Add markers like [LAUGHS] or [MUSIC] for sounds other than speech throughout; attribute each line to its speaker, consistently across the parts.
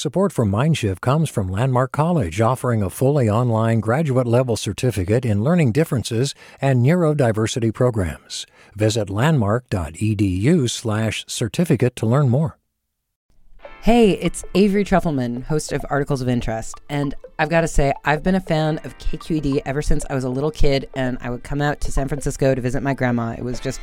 Speaker 1: Support for Mindshift comes from Landmark College, offering a fully online graduate level certificate in learning differences and neurodiversity programs. Visit landmark.edu/slash certificate to learn more.
Speaker 2: Hey, it's Avery Trufelman, host of Articles of Interest. And I've got to say, I've been a fan of KQED ever since I was a little kid and I would come out to San Francisco to visit my grandma. It was just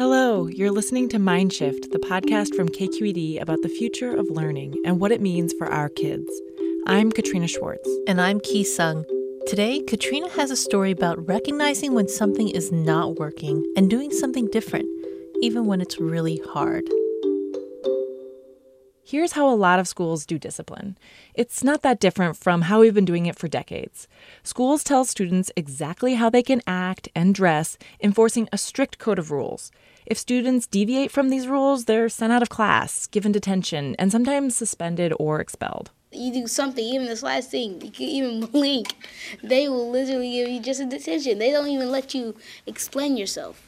Speaker 3: Hello, you're listening to Mindshift, the podcast from KQED about the future of learning and what it means for our kids. I'm Katrina Schwartz.
Speaker 4: And I'm Ki Sung. Today, Katrina has a story about recognizing when something is not working and doing something different, even when it's really hard.
Speaker 3: Here's how a lot of schools do discipline. It's not that different from how we've been doing it for decades. Schools tell students exactly how they can act and dress, enforcing a strict code of rules. If students deviate from these rules, they're sent out of class, given detention, and sometimes suspended or expelled.
Speaker 5: You do something, even the slightest thing, you can even [LAUGHS] blink, they will literally give you just a detention. They don't even let you explain yourself.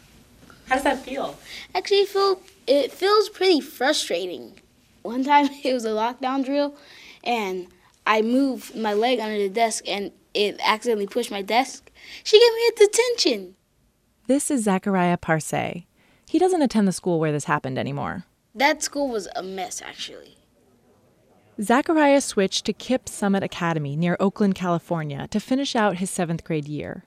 Speaker 3: How does that feel?
Speaker 5: Actually, it, feel, it feels pretty frustrating. One time [LAUGHS] it was a lockdown drill, and I moved my leg under the desk, and it accidentally pushed my desk. She gave me a detention.
Speaker 3: This is Zachariah Parse. He doesn't attend the school where this happened anymore.
Speaker 5: That school was a mess, actually.
Speaker 3: Zachariah switched to KIPP Summit Academy near Oakland, California to finish out his seventh grade year.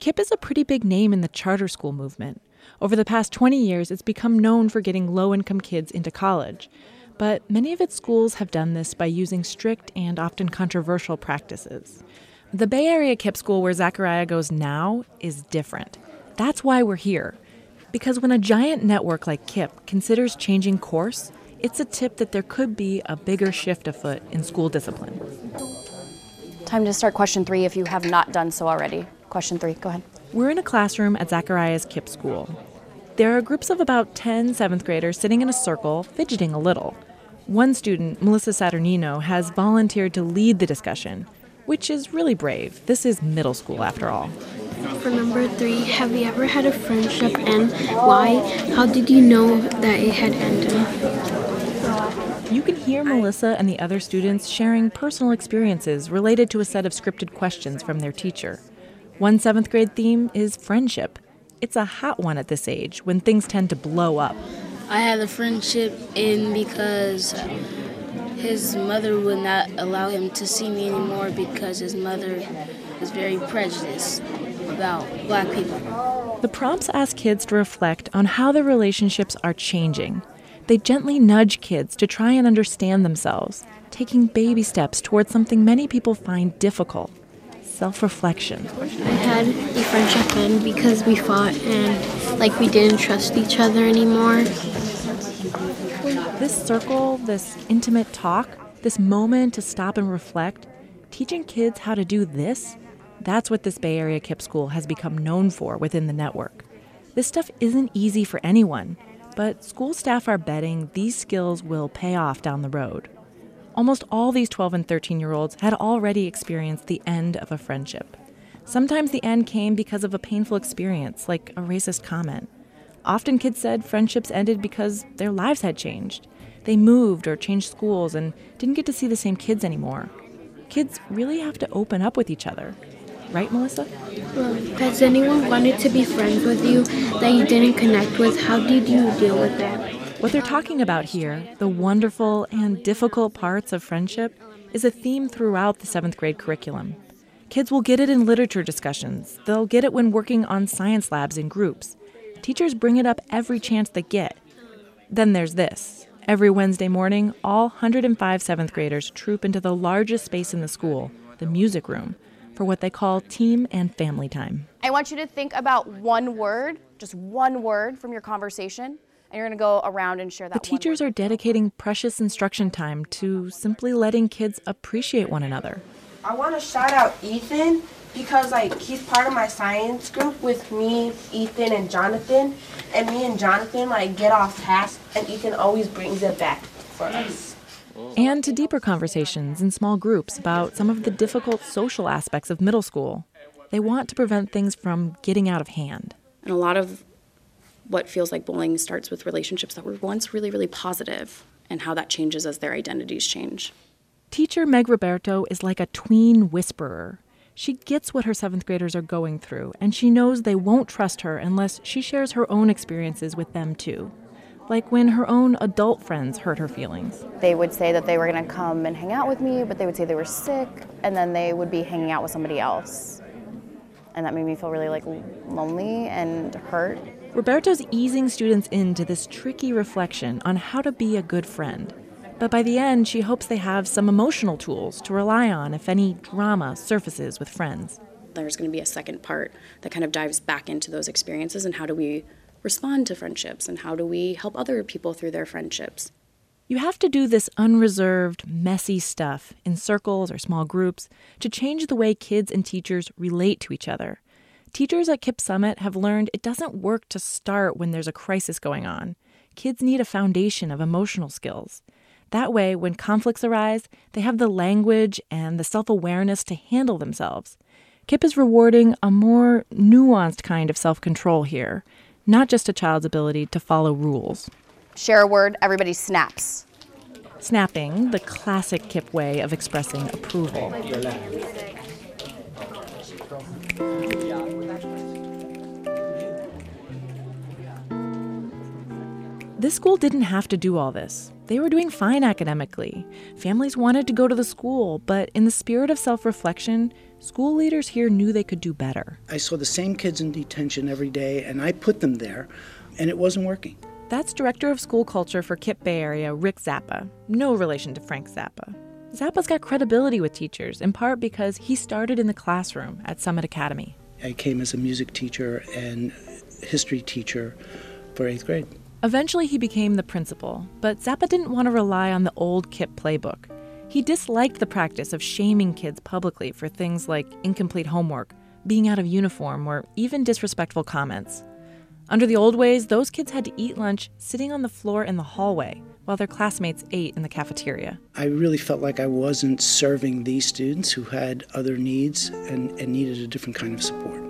Speaker 3: KIPP is a pretty big name in the charter school movement. Over the past 20 years, it's become known for getting low income kids into college. But many of its schools have done this by using strict and often controversial practices. The Bay Area KIPP school where Zachariah goes now is different. That's why we're here. Because when a giant network like KIPP considers changing course, it's a tip that there could be a bigger shift afoot in school discipline.
Speaker 6: Time to start question three if you have not done so already. Question three, go ahead.
Speaker 3: We're in a classroom at Zachariah's KIPP school. There are groups of about 10 seventh graders sitting in a circle, fidgeting a little. One student, Melissa Saturnino, has volunteered to lead the discussion, which is really brave. This is middle school, after all.
Speaker 7: For number three, have you ever had a friendship and why? How did you know that it had ended?
Speaker 3: You can hear Melissa and the other students sharing personal experiences related to a set of scripted questions from their teacher. One seventh grade theme is friendship. It's a hot one at this age when things tend to blow up.
Speaker 5: I had a friendship in because his mother would not allow him to see me anymore because his mother is very prejudiced about black people.
Speaker 3: The prompts ask kids to reflect on how their relationships are changing. They gently nudge kids to try and understand themselves, taking baby steps towards something many people find difficult self reflection.
Speaker 7: I had a friendship end because we fought and like we didn't trust each other anymore.
Speaker 3: This circle, this intimate talk, this moment to stop and reflect, teaching kids how to do this, that's what this Bay Area KIPP school has become known for within the network. This stuff isn't easy for anyone, but school staff are betting these skills will pay off down the road. Almost all these 12 and 13 year olds had already experienced the end of a friendship. Sometimes the end came because of a painful experience, like a racist comment. Often kids said friendships ended because their lives had changed. They moved or changed schools and didn't get to see the same kids anymore. Kids really have to open up with each other. Right, Melissa?
Speaker 7: Well, has anyone wanted to be friends with you that you didn't connect with? How did you deal with that?
Speaker 3: What they're talking about here, the wonderful and difficult parts of friendship, is a theme throughout the seventh grade curriculum. Kids will get it in literature discussions, they'll get it when working on science labs in groups. Teachers bring it up every chance they get. Then there's this. Every Wednesday morning, all 105 seventh graders troop into the largest space in the school, the music room, for what they call team and family time.
Speaker 6: I want you to think about one word, just one word from your conversation, and you're going to go around and share that.
Speaker 3: The teachers are dedicating precious instruction time to simply letting kids appreciate one another.
Speaker 8: I want to shout out Ethan because like he's part of my science group with me, Ethan, and Jonathan. And me and Jonathan like get off task, and Ethan always brings it back for us.
Speaker 3: And to deeper conversations in small groups about some of the difficult social aspects of middle school. They want to prevent things from getting out of hand.
Speaker 9: And a lot of what feels like bullying starts with relationships that were once really, really positive and how that changes as their identities change.
Speaker 3: Teacher Meg Roberto is like a tween whisperer. She gets what her seventh graders are going through, and she knows they won't trust her unless she shares her own experiences with them too. Like when her own adult friends hurt her feelings.
Speaker 6: They would say that they were going to come and hang out with me, but they would say they were sick, and then they would be hanging out with somebody else. And that made me feel really like lonely and hurt.
Speaker 3: Roberto's easing students into this tricky reflection on how to be a good friend. But by the end, she hopes they have some emotional tools to rely on if any drama surfaces with friends.
Speaker 9: There's going to be a second part that kind of dives back into those experiences and how do we respond to friendships and how do we help other people through their friendships.
Speaker 3: You have to do this unreserved, messy stuff in circles or small groups to change the way kids and teachers relate to each other. Teachers at KIPP Summit have learned it doesn't work to start when there's a crisis going on. Kids need a foundation of emotional skills. That way, when conflicts arise, they have the language and the self awareness to handle themselves. KIPP is rewarding a more nuanced kind of self control here, not just a child's ability to follow rules.
Speaker 6: Share a word, everybody snaps.
Speaker 3: Snapping, the classic KIPP way of expressing approval. This school didn't have to do all this. They were doing fine academically. Families wanted to go to the school, but in the spirit of self reflection, school leaders here knew they could do better.
Speaker 10: I saw the same kids in detention every day, and I put them there, and it wasn't working.
Speaker 3: That's Director of School Culture for KIPP Bay Area, Rick Zappa. No relation to Frank Zappa. Zappa's got credibility with teachers, in part because he started in the classroom at Summit Academy.
Speaker 10: I came as a music teacher and history teacher for eighth grade.
Speaker 3: Eventually, he became the principal, but Zappa didn't want to rely on the old KIPP playbook. He disliked the practice of shaming kids publicly for things like incomplete homework, being out of uniform, or even disrespectful comments. Under the old ways, those kids had to eat lunch sitting on the floor in the hallway while their classmates ate in the cafeteria.
Speaker 10: I really felt like I wasn't serving these students who had other needs and, and needed a different kind of support.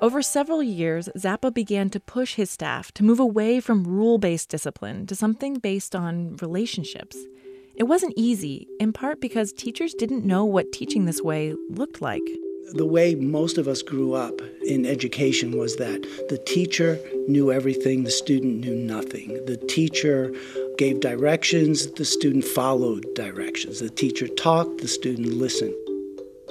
Speaker 3: Over several years, Zappa began to push his staff to move away from rule based discipline to something based on relationships. It wasn't easy, in part because teachers didn't know what teaching this way looked like.
Speaker 10: The way most of us grew up in education was that the teacher knew everything, the student knew nothing. The teacher gave directions, the student followed directions. The teacher talked, the student listened.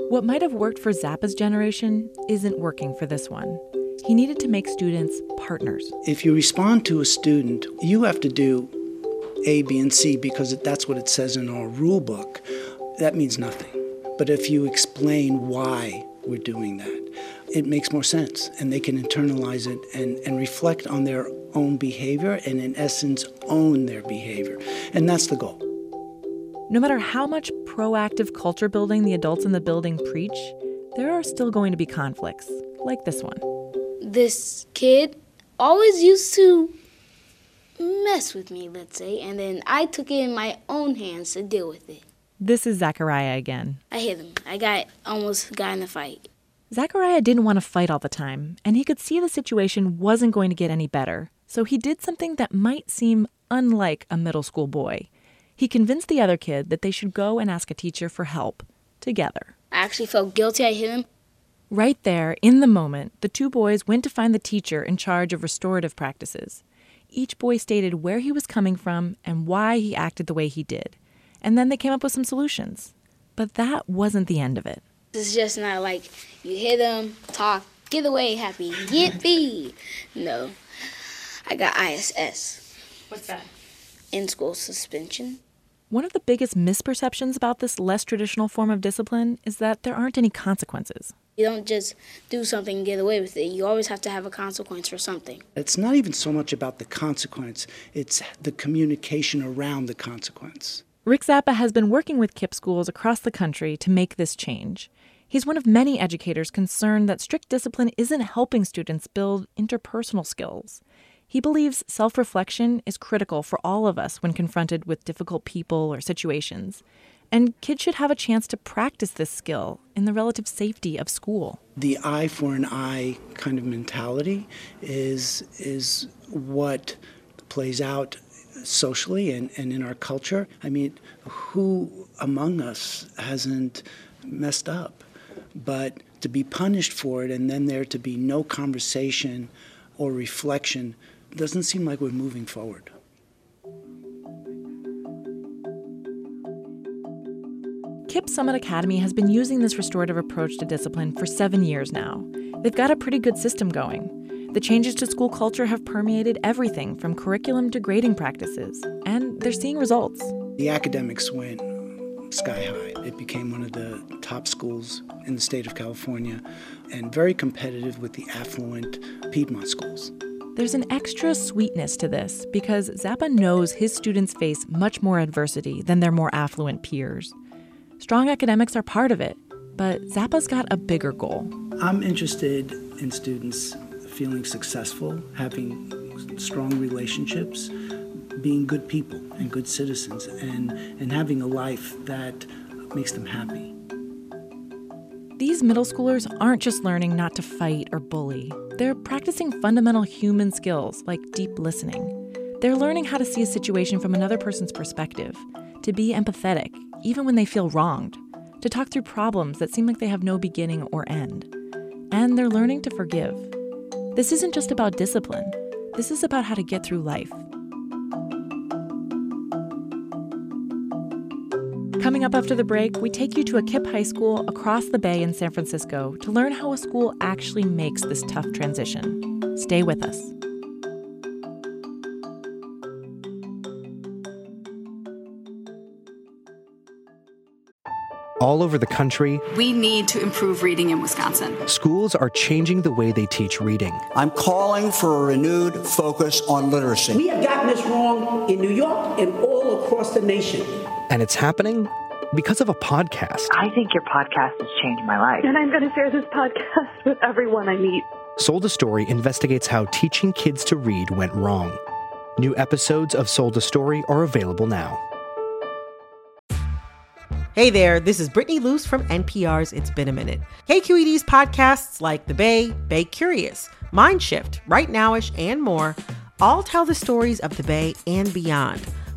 Speaker 3: What might have worked for Zappa's generation isn't working for this one. He needed to make students partners.
Speaker 10: If you respond to a student, you have to do A, B, and C because that's what it says in our rule book. That means nothing. But if you explain why we're doing that, it makes more sense and they can internalize it and, and reflect on their own behavior and, in essence, own their behavior. And that's the goal.
Speaker 3: No matter how much proactive culture building the adults in the building preach, there are still going to be conflicts, like this one.
Speaker 5: This kid always used to mess with me, let's say, and then I took it in my own hands to deal with it.
Speaker 3: This is Zachariah again.
Speaker 5: I hit him. I got almost got in a fight.
Speaker 3: Zachariah didn't want to fight all the time, and he could see the situation wasn't going to get any better. So he did something that might seem unlike a middle school boy. He convinced the other kid that they should go and ask a teacher for help together.
Speaker 5: I actually felt guilty I hit him,
Speaker 3: Right there, in the moment, the two boys went to find the teacher in charge of restorative practices. Each boy stated where he was coming from and why he acted the way he did. And then they came up with some solutions. But that wasn't the end of it.
Speaker 5: It's just not like you hit them, talk, get away, happy, yippee. [LAUGHS] No, I got ISS.
Speaker 7: What's that?
Speaker 5: In school suspension.
Speaker 3: One of the biggest misperceptions about this less traditional form of discipline is that there aren't any consequences.
Speaker 5: You don't just do something and get away with it. You always have to have a consequence for something.
Speaker 10: It's not even so much about the consequence, it's the communication around the consequence.
Speaker 3: Rick Zappa has been working with KIPP schools across the country to make this change. He's one of many educators concerned that strict discipline isn't helping students build interpersonal skills. He believes self reflection is critical for all of us when confronted with difficult people or situations. And kids should have a chance to practice this skill in the relative safety of school.
Speaker 10: The eye for an eye kind of mentality is, is what plays out socially and, and in our culture. I mean, who among us hasn't messed up? But to be punished for it and then there to be no conversation or reflection doesn't seem like we're moving forward.
Speaker 3: KIPP Summit Academy has been using this restorative approach to discipline for seven years now. They've got a pretty good system going. The changes to school culture have permeated everything from curriculum to grading practices, and they're seeing results.
Speaker 10: The academics went sky high. It became one of the top schools in the state of California and very competitive with the affluent Piedmont schools.
Speaker 3: There's an extra sweetness to this because Zappa knows his students face much more adversity than their more affluent peers. Strong academics are part of it, but Zappa's got a bigger goal.
Speaker 10: I'm interested in students feeling successful, having strong relationships, being good people and good citizens, and, and having a life that makes them happy.
Speaker 3: These middle schoolers aren't just learning not to fight or bully, they're practicing fundamental human skills like deep listening. They're learning how to see a situation from another person's perspective, to be empathetic, even when they feel wronged, to talk through problems that seem like they have no beginning or end. And they're learning to forgive. This isn't just about discipline, this is about how to get through life. Coming up after the break, we take you to a KIPP high school across the bay in San Francisco to learn how a school actually makes this tough transition. Stay with us.
Speaker 11: All over the country,
Speaker 12: We need to improve reading in Wisconsin.
Speaker 11: schools are changing the way they teach reading.
Speaker 13: I'm calling for a renewed focus on literacy.
Speaker 14: We have gotten this wrong in New York and all across the nation.
Speaker 11: And it's happening because of a podcast.
Speaker 15: I think your podcast has changed my life.
Speaker 16: And I'm going to share this podcast [LAUGHS] with everyone I meet.
Speaker 11: Sold a Story investigates how teaching kids to read went wrong. New episodes of Sold a Story are available now.
Speaker 17: Hey there, this is Brittany Luce from NPR's It's Been a Minute. KQED's podcasts like The Bay, Bay Curious, Mindshift, Right Nowish, and more all tell the stories of the Bay and beyond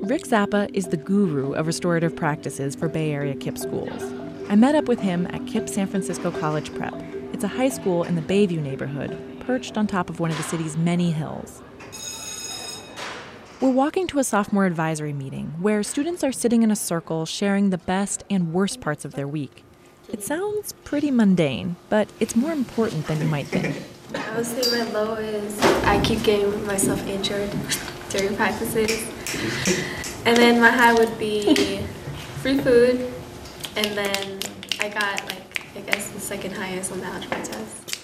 Speaker 3: Rick Zappa is the guru of restorative practices for Bay Area KIPP schools. I met up with him at KIPP San Francisco College Prep. It's a high school in the Bayview neighborhood, perched on top of one of the city's many hills. We're walking to a sophomore advisory meeting where students are sitting in a circle sharing the best and worst parts of their week. It sounds pretty mundane, but it's more important than you might think. [LAUGHS]
Speaker 18: I would say my low is I keep getting myself injured during practices. And then my high would be free food. And then I got like I guess the second highest on the algebra test.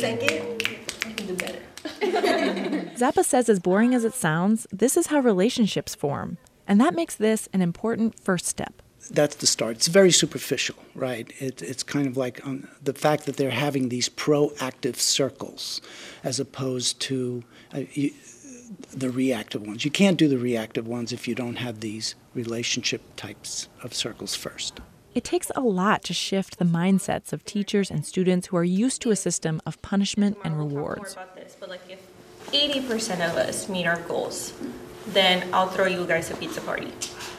Speaker 8: Second, you can do better. [LAUGHS]
Speaker 3: Zappa says, as boring as it sounds, this is how relationships form. And that makes this an important first step.
Speaker 10: that's the start. It's very superficial, right? It, it's kind of like um, the fact that they're having these proactive circles as opposed to uh, you, the reactive ones. You can't do the reactive ones if you don't have these relationship types of circles first.
Speaker 3: It takes a lot to shift the mindsets of teachers and students who are used to a system of punishment and rewards.
Speaker 19: This, but like if 80% of us meet our goals, then I'll throw you guys a pizza party.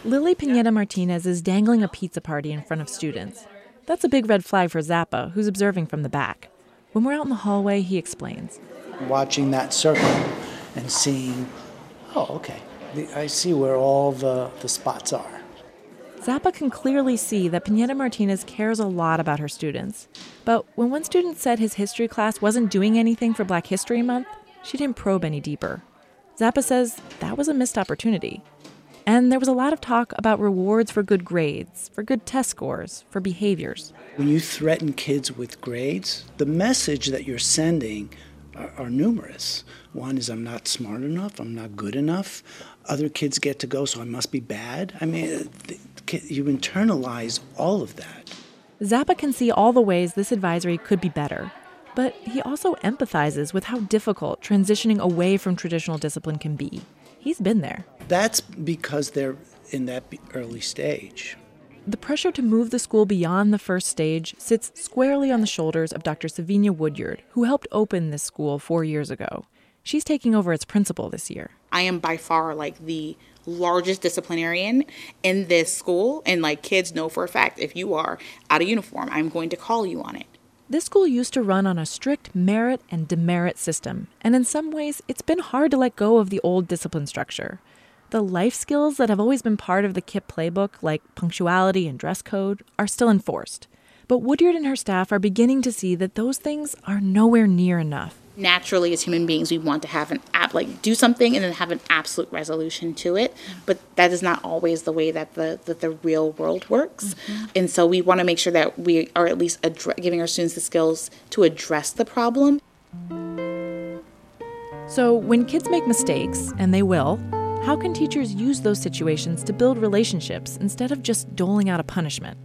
Speaker 3: Lily Pineda Martinez is dangling a pizza party in front of students. That's a big red flag for Zappa, who's observing from the back. When we're out in the hallway, he explains.
Speaker 10: Watching that circle and seeing, oh, okay, I see where all the, the spots are.
Speaker 3: Zappa can clearly see that Pineda Martinez cares a lot about her students. But when one student said his history class wasn't doing anything for Black History Month, she didn't probe any deeper. Zappa says that was a missed opportunity. And there was a lot of talk about rewards for good grades, for good test scores, for behaviors.
Speaker 10: When you threaten kids with grades, the message that you're sending are, are numerous. One is, I'm not smart enough, I'm not good enough. Other kids get to go, so I must be bad. I mean, uh, you internalize all of that.
Speaker 3: Zappa can see all the ways this advisory could be better, but he also empathizes with how difficult transitioning away from traditional discipline can be. He's been there.
Speaker 10: That's because they're in that early stage.
Speaker 3: The pressure to move the school beyond the first stage sits squarely on the shoulders of Dr. Savinia Woodyard, who helped open this school four years ago. She's taking over its principal this year.
Speaker 20: I am by far like the largest disciplinarian in this school, and like kids know for a fact if you are out of uniform, I'm going to call you on it.
Speaker 3: This school used to run on a strict merit and demerit system, and in some ways, it's been hard to let go of the old discipline structure. The life skills that have always been part of the KIPP playbook, like punctuality and dress code, are still enforced. But Woodyard and her staff are beginning to see that those things are nowhere near enough
Speaker 20: naturally as human beings we want to have an app like do something and then have an absolute resolution to it but that is not always the way that the that the real world works mm-hmm. and so we want to make sure that we are at least addre- giving our students the skills to address the problem
Speaker 3: so when kids make mistakes and they will how can teachers use those situations to build relationships instead of just doling out a punishment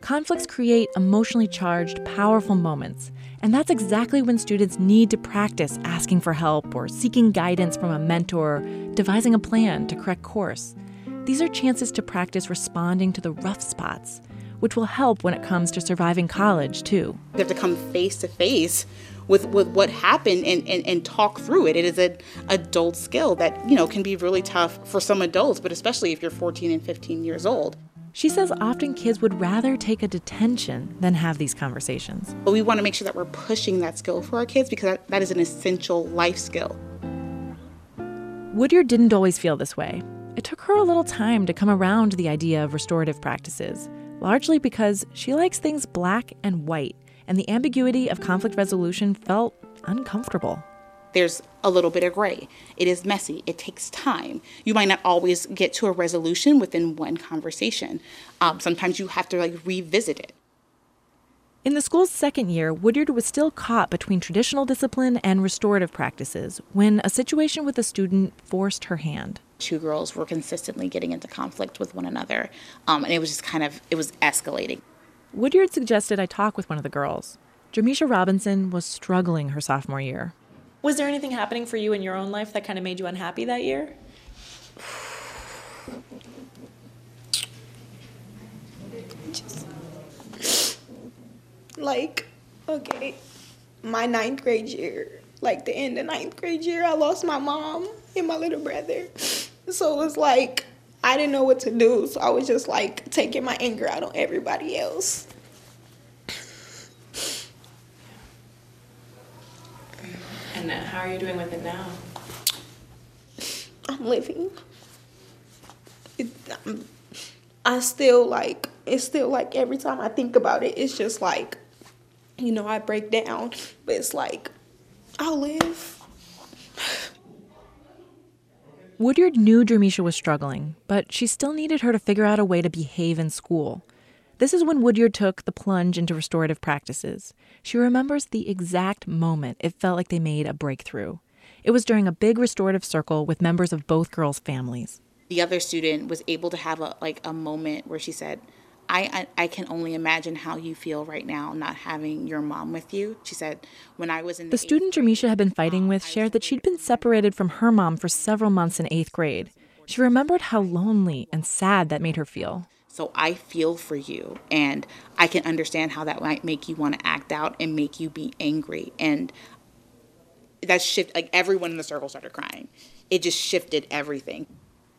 Speaker 3: conflicts create emotionally charged powerful moments and that's exactly when students need to practice asking for help or seeking guidance from a mentor, devising a plan to correct course. These are chances to practice responding to the rough spots, which will help when it comes to surviving college, too.
Speaker 20: You have to come face to face with, with what happened and, and, and talk through it. It is an adult skill that, you know, can be really tough for some adults, but especially if you're 14 and 15 years old.
Speaker 3: She says often kids would rather take a detention than have these conversations.
Speaker 20: But we want to make sure that we're pushing that skill for our kids because that, that is an essential life skill.
Speaker 3: Woodyard didn't always feel this way. It took her a little time to come around the idea of restorative practices, largely because she likes things black and white, and the ambiguity of conflict resolution felt uncomfortable
Speaker 20: there's a little bit of gray. It is messy. It takes time. You might not always get to a resolution within one conversation. Um, sometimes you have to like revisit it.
Speaker 3: In the school's second year, Woodyard was still caught between traditional discipline and restorative practices when a situation with a student forced her hand.
Speaker 20: Two girls were consistently getting into conflict with one another, um, and it was just kind of it was escalating.
Speaker 3: Woodyard suggested I talk with one of the girls. Jermisha Robinson was struggling her sophomore year.
Speaker 21: Was there anything happening for you in your own life that kind of made you unhappy that year?
Speaker 22: Just like, okay, my ninth grade year, like the end of ninth grade year, I lost my mom and my little brother. So it was like, I didn't know what to do. So I was just like taking my anger out on everybody else.
Speaker 21: And uh, how are you doing with it now?
Speaker 22: I'm living. It, I'm, I still like, it's still like every time I think about it, it's just like, you know, I break down, but it's like, I'll live.
Speaker 3: Woodyard knew Jermisha was struggling, but she still needed her to figure out a way to behave in school. This is when Woodyard took the plunge into restorative practices. She remembers the exact moment it felt like they made a breakthrough. It was during a big restorative circle with members of both girls' families.
Speaker 20: the other student was able to have a like a moment where she said, I, I, I can only imagine how you feel right now not having your mom with you. She said, when I was in
Speaker 3: The student Jermisha had been fighting um, with shared that she'd been separated from her mom for several months in eighth grade. She remembered how lonely and sad that made her feel.
Speaker 20: So I feel for you, and I can understand how that might make you want to act out and make you be angry. And that shift, like everyone in the circle started crying. It just shifted everything.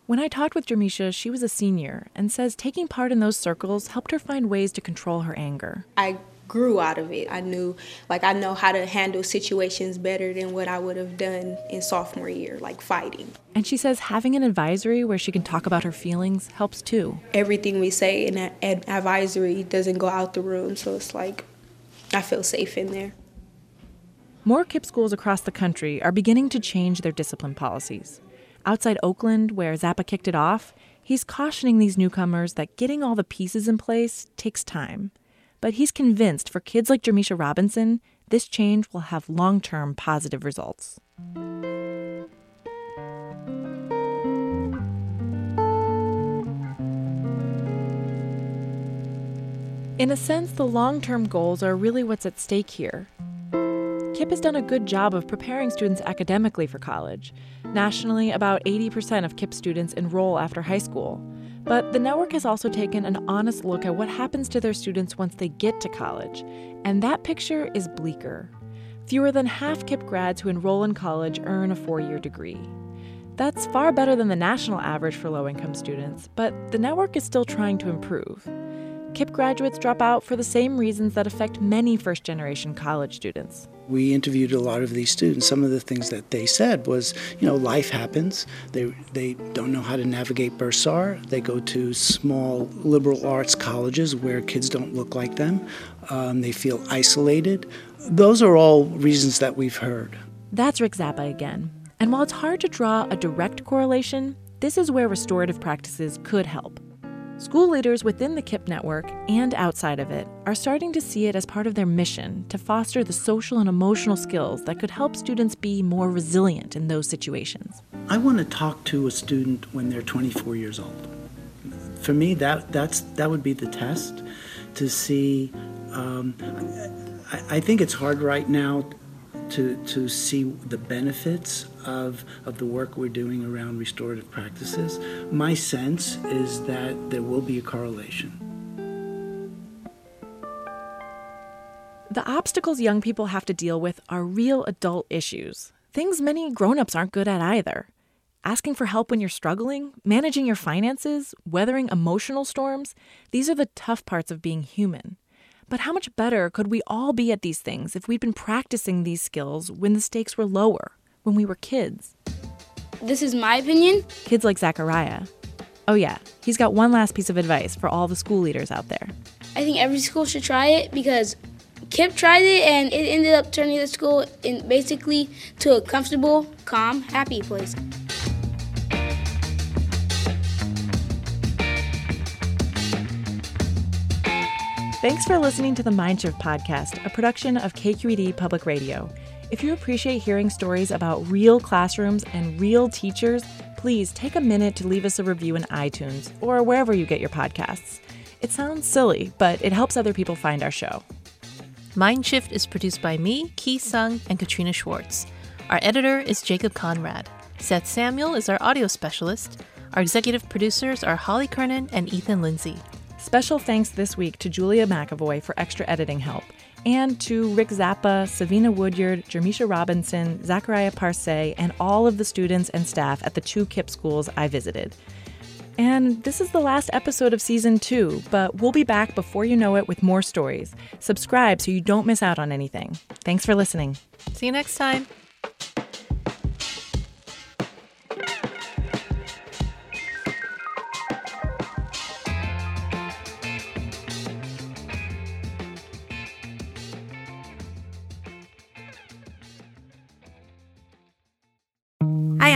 Speaker 3: When I talked with Jermisha, she was a senior and says taking part in those circles helped her find ways to control her anger.
Speaker 22: I grew out of it. I knew, like, I know how to handle situations better than what I would have done in sophomore year, like fighting.
Speaker 3: And she says having an advisory where she can talk about her feelings helps too.
Speaker 22: Everything we say in that ad- advisory doesn't go out the room, so it's like I feel safe in there.
Speaker 3: More KIPP schools across the country are beginning to change their discipline policies. Outside Oakland, where Zappa kicked it off, he's cautioning these newcomers that getting all the pieces in place takes time. But he's convinced for kids like Jermisha Robinson, this change will have long term positive results. In a sense, the long term goals are really what's at stake here. KIPP has done a good job of preparing students academically for college. Nationally, about 80% of KIPP students enroll after high school. But the network has also taken an honest look at what happens to their students once they get to college, and that picture is bleaker. Fewer than half KIPP grads who enroll in college earn a four year degree. That's far better than the national average for low income students, but the network is still trying to improve. KIPP graduates drop out for the same reasons that affect many first generation college students.
Speaker 10: We interviewed a lot of these students. Some of the things that they said was, you know, life happens. They, they don't know how to navigate Bursar. They go to small liberal arts colleges where kids don't look like them. Um, they feel isolated. Those are all reasons that we've heard.
Speaker 3: That's Rick Zappa again. And while it's hard to draw a direct correlation, this is where restorative practices could help. School leaders within the KIPP network and outside of it are starting to see it as part of their mission to foster the social and emotional skills that could help students be more resilient in those situations.
Speaker 10: I want to talk to a student when they're 24 years old. For me, that that's that would be the test to see. Um, I, I think it's hard right now to, to see the benefits of, of the work we're doing around restorative practices. My sense is that there will be a correlation.
Speaker 3: The obstacles young people have to deal with are real adult issues, things many grown ups aren't good at either. Asking for help when you're struggling, managing your finances, weathering emotional storms, these are the tough parts of being human. But how much better could we all be at these things if we'd been practicing these skills when the stakes were lower, when we were kids?
Speaker 5: This is my opinion.
Speaker 3: Kids like Zachariah. Oh, yeah, he's got one last piece of advice for all the school leaders out there.
Speaker 5: I think every school should try it because KIPP tried it and it ended up turning the school in basically to a comfortable, calm, happy place.
Speaker 3: Thanks for listening to the Mindshift podcast, a production of KQED Public Radio. If you appreciate hearing stories about real classrooms and real teachers, please take a minute to leave us a review in iTunes or wherever you get your podcasts. It sounds silly, but it helps other people find our show.
Speaker 23: Mindshift is produced by me, Ki Sung, and Katrina Schwartz. Our editor is Jacob Conrad. Seth Samuel is our audio specialist. Our executive producers are Holly Kernan and Ethan Lindsay.
Speaker 3: Special thanks this week to Julia McEvoy for extra editing help, and to Rick Zappa, Savina Woodyard, Jermisha Robinson, Zachariah Parsay, and all of the students and staff at the two KIPP schools I visited. And this is the last episode of season two, but we'll be back before you know it with more stories. Subscribe so you don't miss out on anything. Thanks for listening.
Speaker 23: See you next time.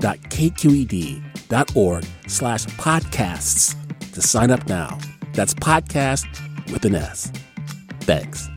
Speaker 24: donate.kqed.org slash podcasts to sign up now. That's podcast with an S. Thanks.